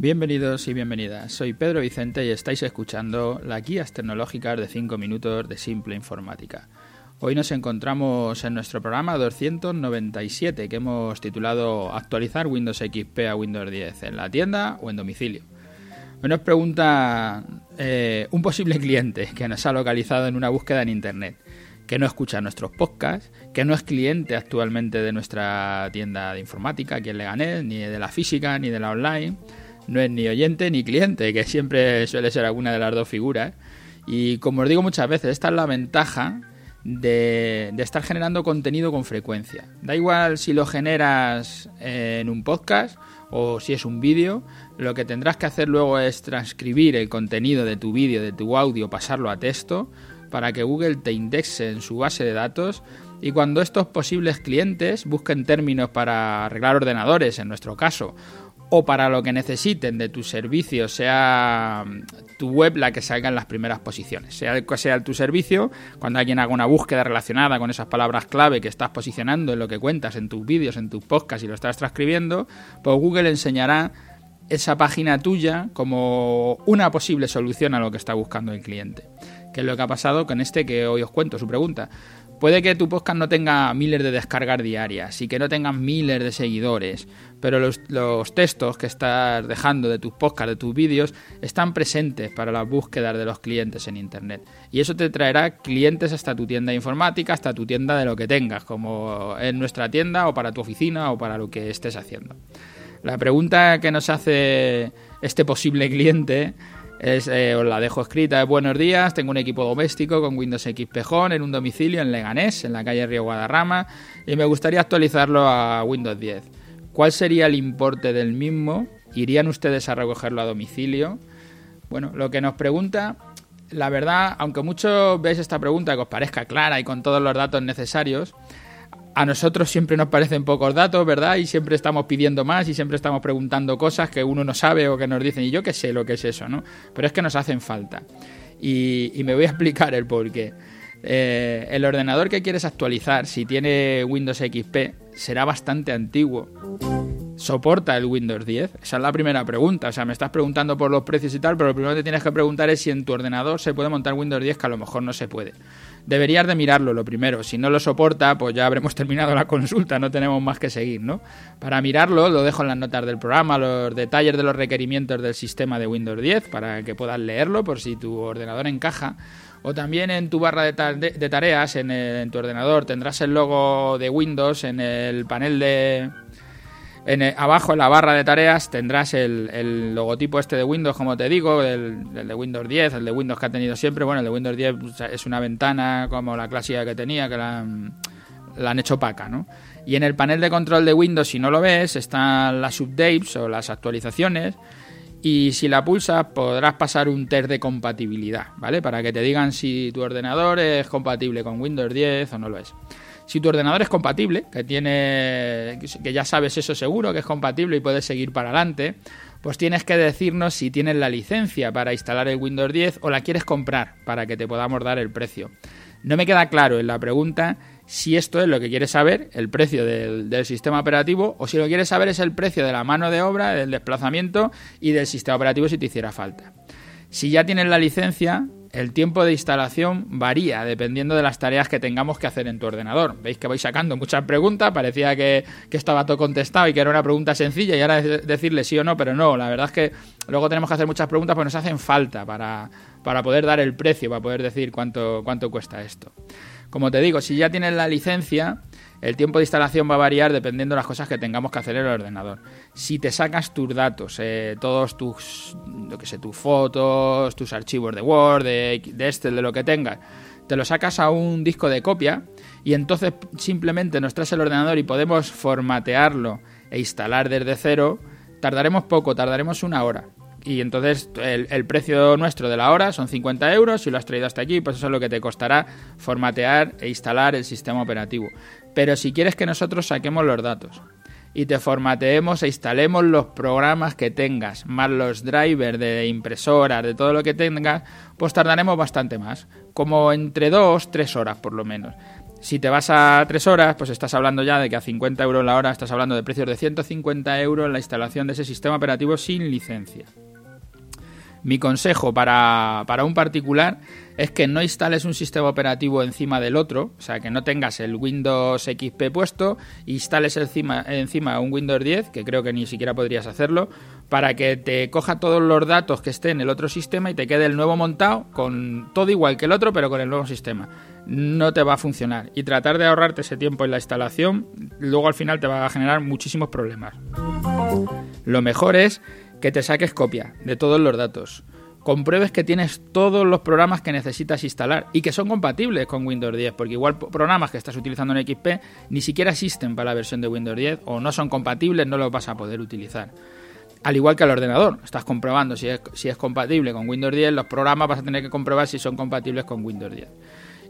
Bienvenidos y bienvenidas. Soy Pedro Vicente y estáis escuchando las guías tecnológicas de 5 minutos de Simple Informática. Hoy nos encontramos en nuestro programa 297 que hemos titulado Actualizar Windows XP a Windows 10 en la tienda o en domicilio. Hoy nos pregunta eh, un posible cliente que nos ha localizado en una búsqueda en Internet, que no escucha nuestros podcasts, que no es cliente actualmente de nuestra tienda de informática aquí en Leganés, ni de la física, ni de la online no es ni oyente ni cliente, que siempre suele ser alguna de las dos figuras. Y como os digo muchas veces, esta es la ventaja de, estar generando contenido con frecuencia. Da igual si lo generas en un podcast o si es un vídeo, lo que tendrás que hacer luego es transcribir el contenido de tu vídeo, de tu audio, pasarlo a texto para que Google te indexe en su base de datos y cuando estos posibles clientes busquen términos para arreglar ordenadores, en nuestro caso, o para lo que necesiten de tu servicio, sea tu web la que salga en las primeras posiciones. Sea que sea tu servicio, cuando alguien haga una búsqueda relacionada con esas palabras clave que estás posicionando en lo que cuentas, en tus vídeos, en tus podcasts y lo estás transcribiendo, pues Google enseñará esa página tuya como una posible solución a lo que está buscando el cliente. Que es lo que ha pasado con este que hoy os cuento, su pregunta. Puede que tu podcast no tenga miles de descargas diarias y que no tengas miles de seguidores, pero los, textos que estás dejando de tus podcasts, de tus vídeos, están presentes para las búsquedas de los clientes en Internet. Y eso te traerá clientes hasta tu tienda informática, hasta tu tienda de lo que tengas, como en nuestra tienda o para tu oficina o para lo que estés haciendo. La pregunta que nos hace este posible cliente es, eh, os la dejo escrita. Buenos días, tengo un equipo doméstico con Windows XP Home en un domicilio en Leganés, en la calle Río Guadarrama, y me gustaría actualizarlo a Windows 10. ¿Cuál sería el importe del mismo? ¿Irían ustedes a recogerlo a domicilio? Bueno, lo que nos pregunta, la verdad, aunque muchos veis esta pregunta que os parezca clara y con todos los datos necesarios, a nosotros siempre nos parecen pocos datos, ¿verdad? Y siempre estamos pidiendo más y siempre estamos preguntando cosas que uno no sabe o que nos dicen, y yo qué sé lo que es eso, ¿no? Pero es que nos hacen falta. Y, me voy a explicar el porqué. Eh, el ordenador que quieres actualizar, si tiene Windows XP, será bastante antiguo. ¿Soporta el Windows 10? Esa es la primera pregunta. O sea, me estás preguntando por los precios y tal, pero lo primero que tienes que preguntar es si en tu ordenador se puede montar Windows 10, que a lo mejor no se puede deberías de mirarlo lo primero. Si no lo soporta, pues ya habremos terminado la consulta, no tenemos más que seguir, ¿no? Para mirarlo, lo dejo en las notas del programa, los detalles de los requerimientos del sistema de Windows 10, para que puedas leerlo por si tu ordenador encaja. O también en tu barra de, tareas, en tu ordenador, tendrás el logo de Windows en el panel de, abajo en la barra de tareas tendrás el, logotipo este de Windows, como te digo, el, de Windows 10, el de Windows que ha tenido siempre. Bueno, el de Windows 10 pues, es una ventana como la clásica que tenía, que la, han hecho opaca, ¿no? Y en el panel de control de Windows, si no lo ves, están las updates o las actualizaciones. Y si la pulsas podrás pasar un test de compatibilidad, ¿vale? Para que te digan si tu ordenador es compatible con Windows 10 o no lo es. Si tu ordenador es compatible, que tiene que ya sabes eso seguro que es compatible y puedes seguir para adelante, pues tienes que decirnos si tienes la licencia para instalar el Windows 10 o la quieres comprar para que te podamos dar el precio. No me queda claro en la pregunta si esto es lo que quieres saber, el precio del, sistema operativo, o si lo quieres saber es el precio de la mano de obra, del desplazamiento y del sistema operativo si te hiciera falta. Si ya tienes la licencia, el tiempo de instalación varía dependiendo de las tareas que tengamos que hacer en tu ordenador. Veis que voy sacando muchas preguntas, parecía que, estaba todo contestado y que era una pregunta sencilla y ahora decirle sí o no, pero no, la verdad es que luego tenemos que hacer muchas preguntas porque nos hacen falta para, para poder dar el precio, para poder decir cuánto, cuánto cuesta esto. Como te digo, si ya tienes la licencia, el tiempo de instalación va a variar dependiendo de las cosas que tengamos que hacer en el ordenador. Si te sacas tus datos, eh, todos tus, lo que sé, tus fotos, tus archivos de Word, de, de Excel, de lo que tengas, te lo sacas a un disco de copia y entonces simplemente nos traes el ordenador y podemos formatearlo e instalar desde cero, tardaremos poco, tardaremos una hora. Y entonces el, precio nuestro de la hora son 50 euros. Si lo has traído hasta aquí, pues eso es lo que te costará formatear e instalar el sistema operativo. Pero si quieres que nosotros saquemos los datos y te formateemos e instalemos los programas que tengas, más los drivers de impresoras, de todo lo que tengas, pues tardaremos bastante más, como entre dos, tres horas por lo menos. Si te vas a 3 horas, pues estás hablando ya de que a 50 euros la hora estás hablando de precios de 150 euros la instalación de ese sistema operativo sin licencia. Mi consejo para, para, un particular es que no instales un sistema operativo encima del otro, o sea, que no tengas el Windows XP puesto, instales encima, encima un Windows 10, que creo que ni siquiera podrías hacerlo, para que te coja todos los datos que estén en el otro sistema y te quede el nuevo montado con todo igual que el otro, pero con el nuevo sistema. No te va a funcionar. Y tratar de ahorrarte ese tiempo en la instalación, luego al final te va a generar muchísimos problemas. Lo mejor es que te saques copia de todos los datos. Compruebes que tienes todos los programas que necesitas instalar y que son compatibles con Windows 10, porque igual programas que estás utilizando en XP ni siquiera existen para la versión de Windows 10 o no son compatibles, no los vas a poder utilizar al igual que al ordenador. Estás comprobando si es, si es compatible con Windows 10, los programas vas a tener que comprobar si son compatibles con Windows 10.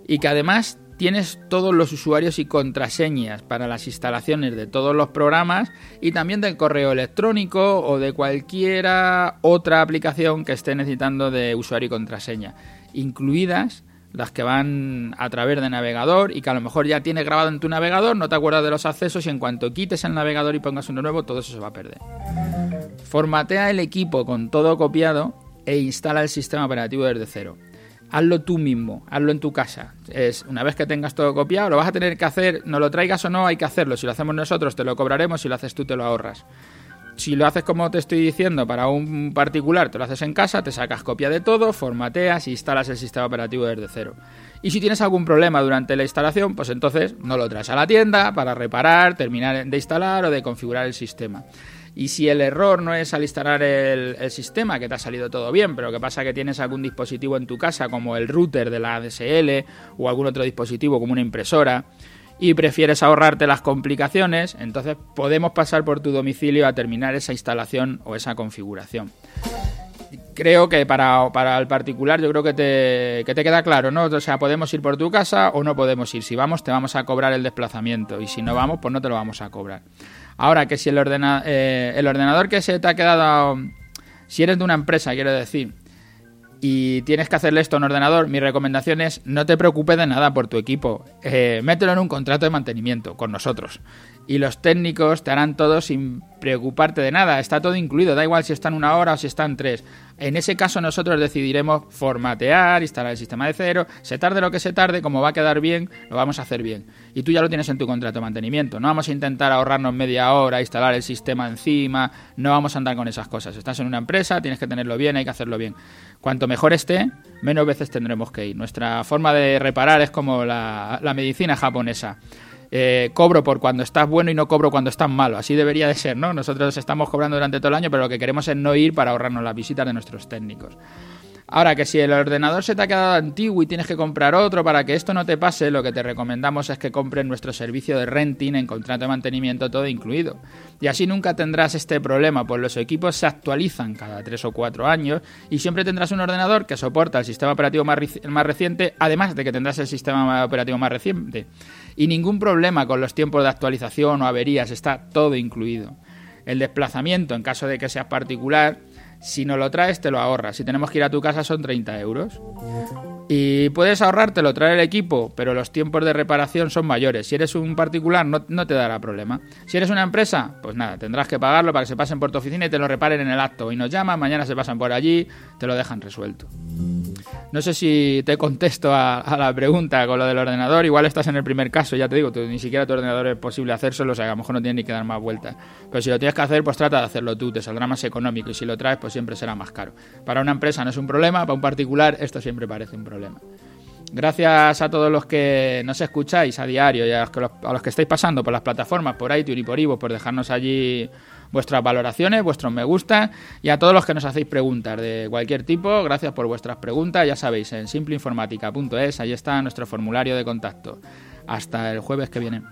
Y que además tienes todos los usuarios y contraseñas para las instalaciones de todos los programas y también del correo electrónico o de cualquiera otra aplicación que esté necesitando de usuario y contraseña, incluidas las que van a través de navegador y que a lo mejor ya tienes grabado en tu navegador, no te acuerdas de los accesos y en cuanto quites el navegador y pongas uno nuevo, todo eso se va a perder. Formatea el equipo con todo copiado e instala el sistema operativo desde cero. Hazlo tú mismo, hazlo en tu casa. Es una vez que tengas todo copiado, lo vas a tener que hacer, no lo traigas o no, hay que hacerlo. Si lo hacemos nosotros, te lo cobraremos, si lo haces tú, te lo ahorras. Si lo haces como te estoy diciendo para un particular, te lo haces en casa, te sacas copia de todo, formateas e instalas el sistema operativo desde cero. Y si tienes algún problema durante la instalación, pues entonces no lo traes a la tienda para reparar, terminar de instalar o de configurar el sistema. Y si el error no es al instalar el, sistema, que te ha salido todo bien, pero que pasa que tienes algún dispositivo en tu casa, como el router de la ADSL o algún otro dispositivo como una impresora, y prefieres ahorrarte las complicaciones, entonces podemos pasar por tu domicilio a terminar esa instalación o esa configuración. Creo que para, para el particular yo creo que te, que te queda claro, ¿no? O sea, podemos ir por tu casa o no podemos ir. Si vamos, te vamos a cobrar el desplazamiento y si no vamos, pues no te lo vamos a cobrar. Ahora que si el, ordena, eh, el ordenador que se te ha quedado, si eres de una empresa, quiero decir, y tienes que hacerle esto en ordenador, mi recomendación es no te preocupes de nada por tu equipo. Eh, mételo en un contrato de mantenimiento con nosotros. Y los técnicos te harán todo sin preocuparte de nada. Está todo incluido. Da igual si están una hora o si están tres. En ese caso nosotros decidiremos formatear, instalar el sistema de cero, se tarde lo que se tarde, como va a quedar bien, lo vamos a hacer bien. Y tú ya lo tienes en tu contrato de mantenimiento. No vamos a intentar ahorrarnos media hora, instalar el sistema encima, no vamos a andar con esas cosas. Estás en una empresa, tienes que tenerlo bien, hay que hacerlo bien. Cuanto mejor esté, menos veces tendremos que ir. Nuestra forma de reparar es como la, la medicina japonesa. Eh, cobro por cuando estás bueno y no cobro cuando estás malo. Así debería de ser, ¿no? Nosotros estamos cobrando durante todo el año, pero lo que queremos es no ir para ahorrarnos las visitas de nuestros técnicos. Ahora que si el ordenador se te ha quedado antiguo y tienes que comprar otro para que esto no te pase, lo que te recomendamos es que compres nuestro servicio de renting en contrato de mantenimiento todo incluido. Y así nunca tendrás este problema, pues los equipos se actualizan cada 3 o 4 años y siempre tendrás un ordenador que soporta el sistema operativo más, más reciente, además de que tendrás el sistema operativo más reciente. Y ningún problema con los tiempos de actualización o averías, está todo incluido. El desplazamiento, en caso de que seas particular, si no lo traes, te lo ahorras. Si tenemos que ir a tu casa son 30 euros. Y puedes ahorrártelo, traer el equipo, pero los tiempos de reparación son mayores. Si eres un particular, no, no, te dará problema. Si eres una empresa, pues nada, tendrás que pagarlo para que se pasen por tu oficina y te lo reparen en el acto. Y nos llaman, mañana se pasan por allí, te lo dejan resuelto. No sé si te contesto a, la pregunta con lo del ordenador. Igual estás en el primer caso, ya te digo, ni siquiera tu ordenador es posible hacérselo, o sea, a lo mejor no tienes ni que dar más vueltas. Pero si lo tienes que hacer, pues trata de hacerlo tú, te saldrá más económico. Y si lo traes, siempre será más caro. Para una empresa no es un problema, para un particular esto siempre parece un problema. Gracias a todos los que nos escucháis a diario y a los que, a los que estáis pasando por las plataformas, por iTunes y por Ivo, por dejarnos allí vuestras valoraciones, vuestros me gusta y a todos los que nos hacéis preguntas de cualquier tipo, gracias por vuestras preguntas, ya sabéis, en simpleinformática.es, ahí está nuestro formulario de contacto. Hasta el jueves que viene.